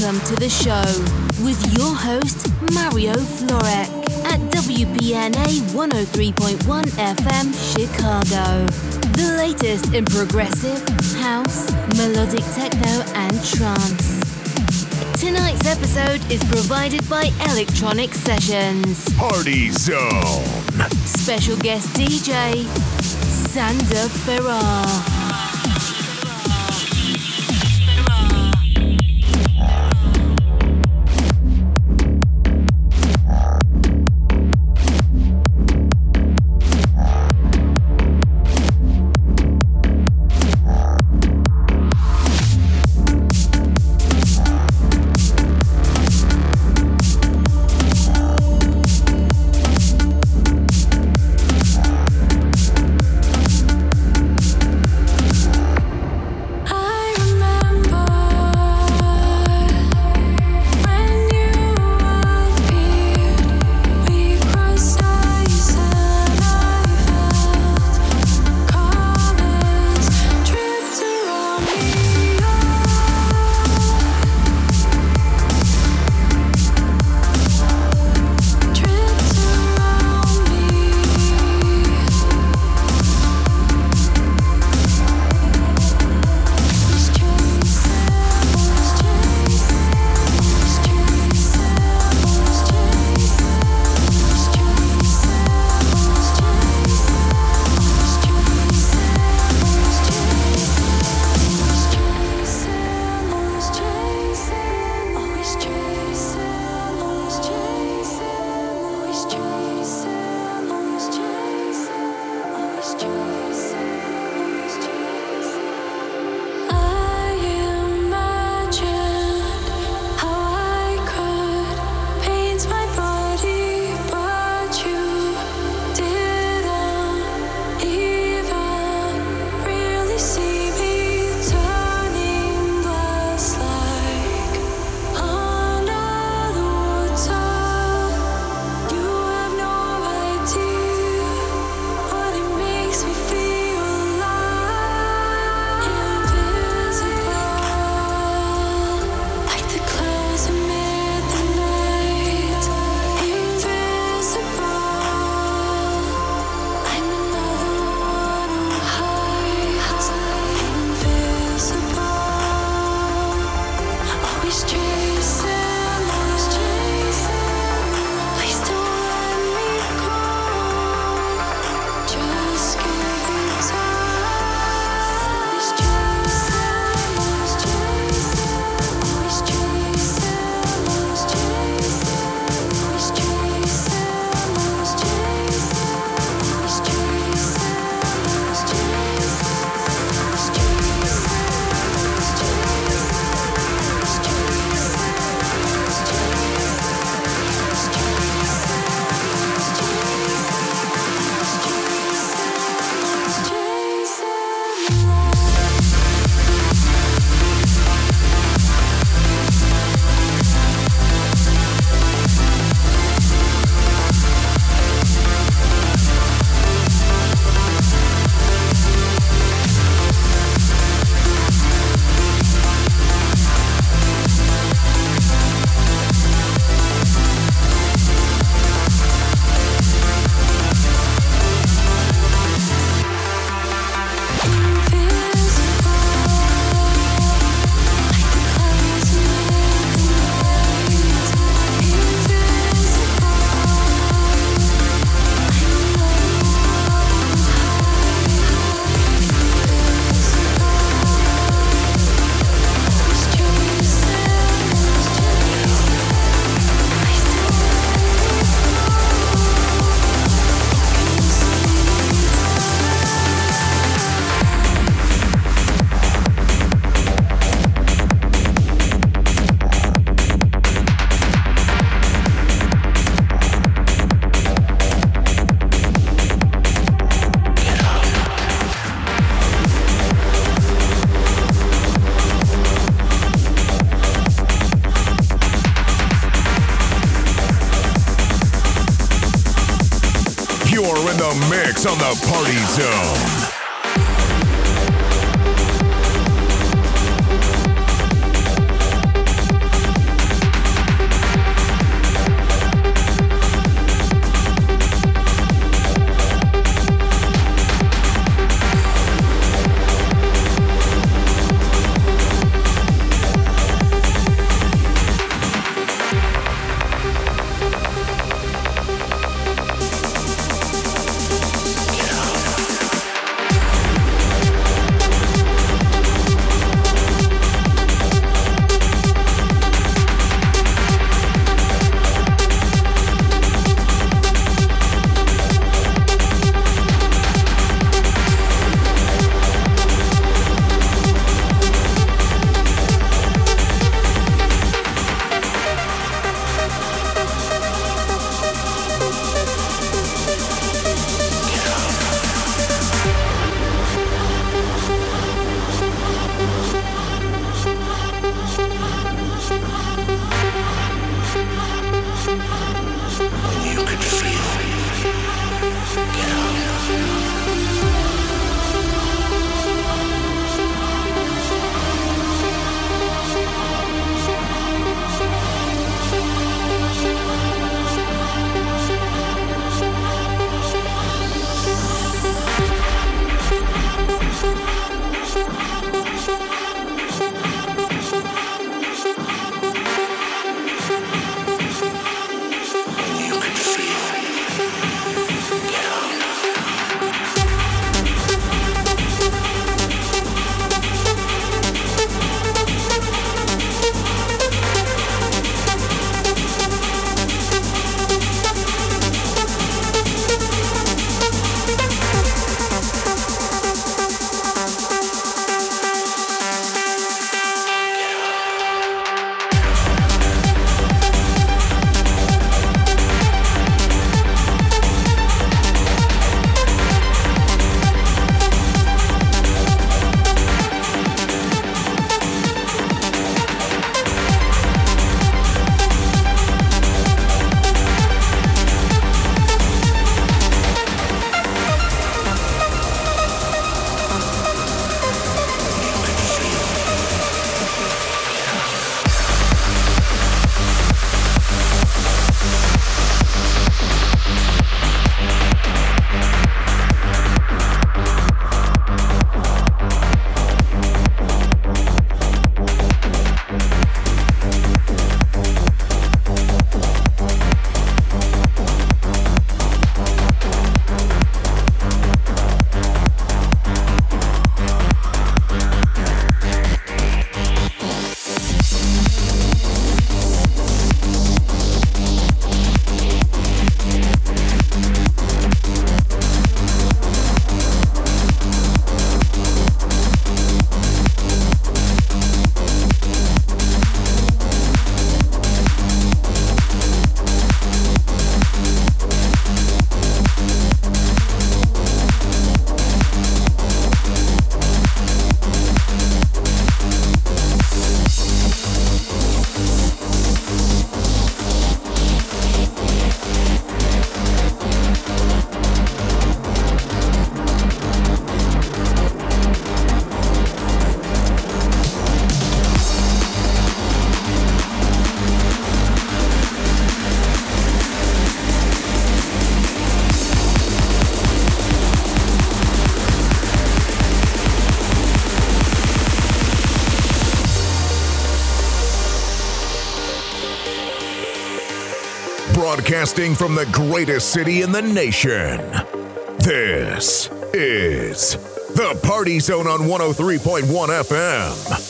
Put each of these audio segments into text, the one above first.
Welcome to the show with your host, Mario Florek at WPNA 103.1 FM Chicago. The latest in progressive, house, melodic techno, and trance. Tonight's episode is provided by Electronic Sessions. Party Zone. Special guest DJ, Sander Ferrar. On the Party Zone. Broadcasting from the greatest city in the nation. This is the Party Zone on 103.1 FM.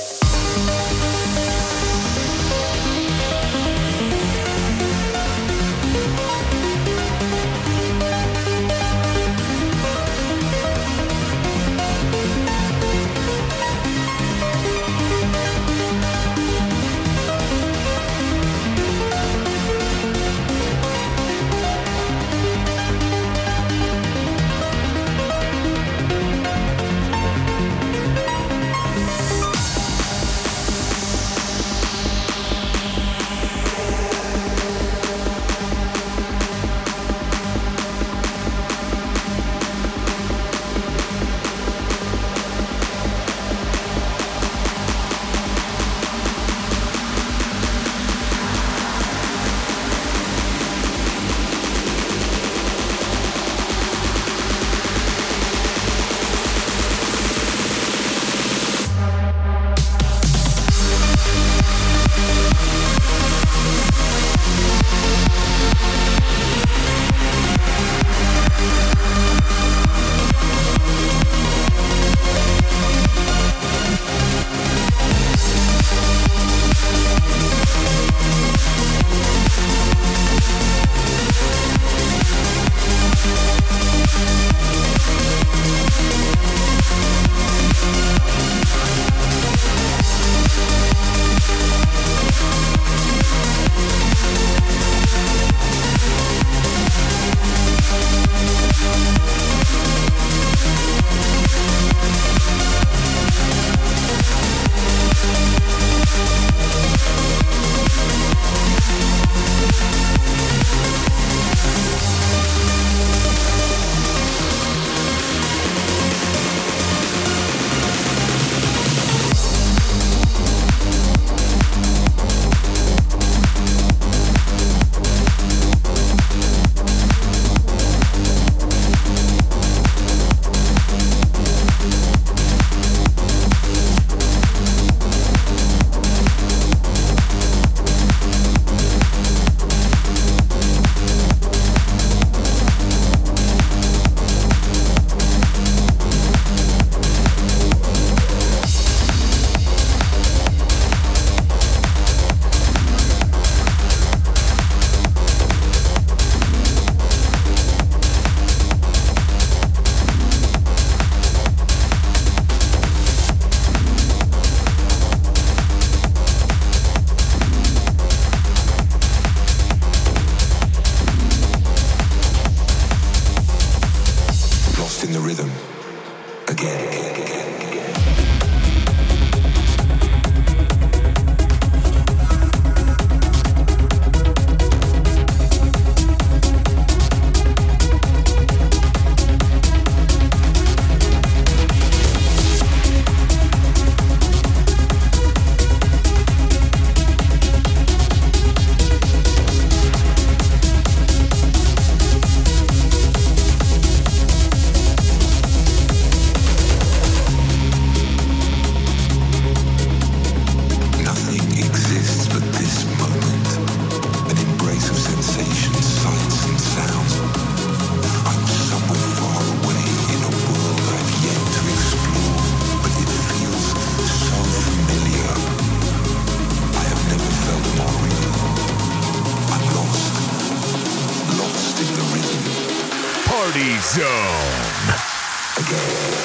Party Zone.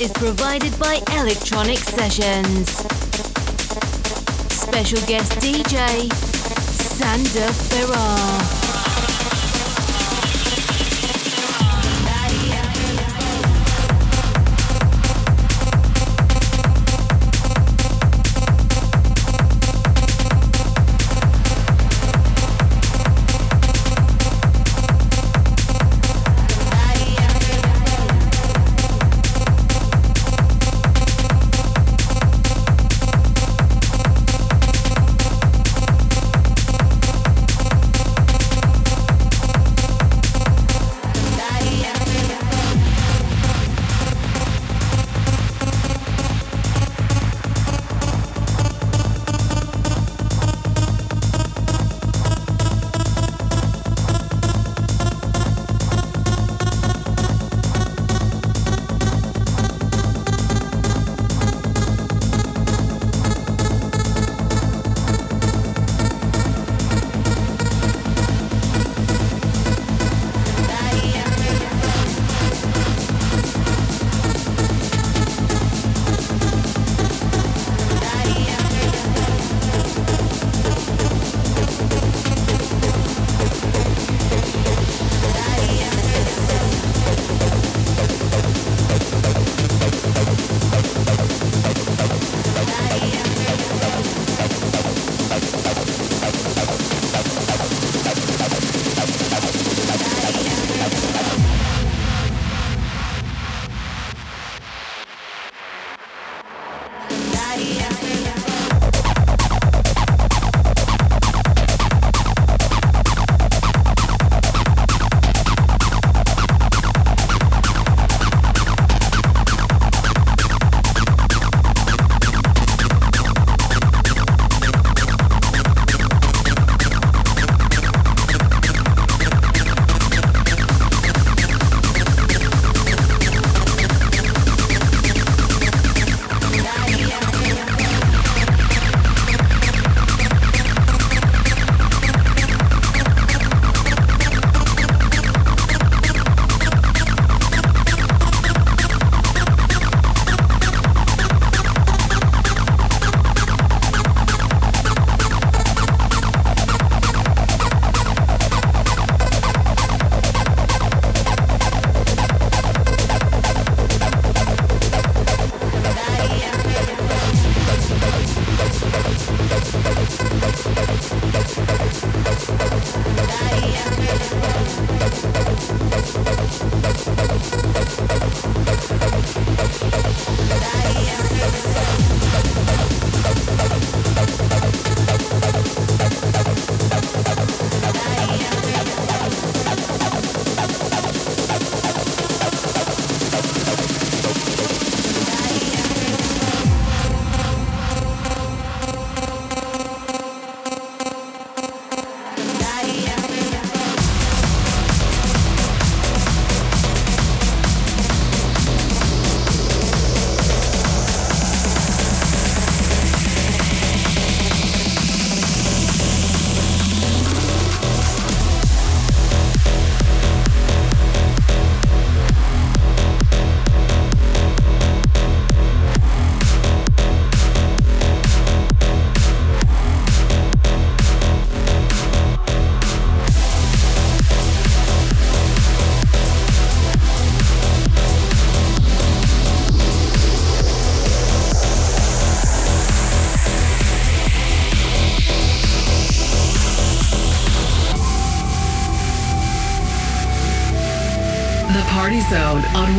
Is provided by Electronic Sessions. Special guest DJ, Sander Ferrar.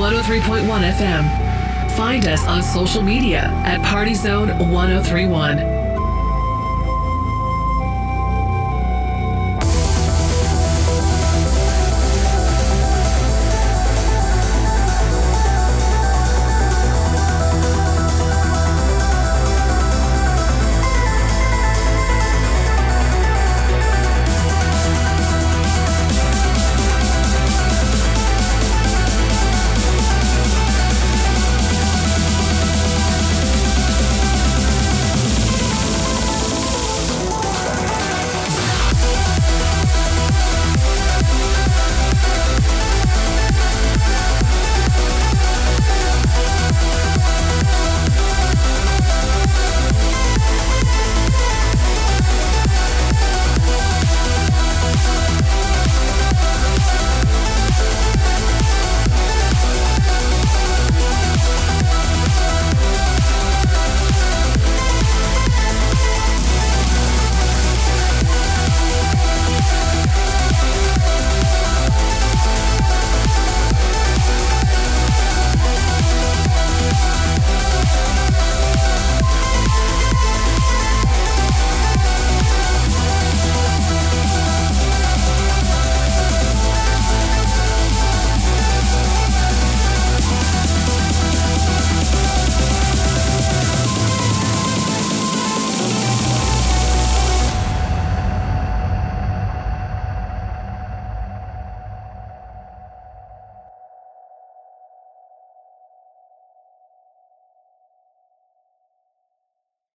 103.1 FM. Find us on social media at Party Zone 1031.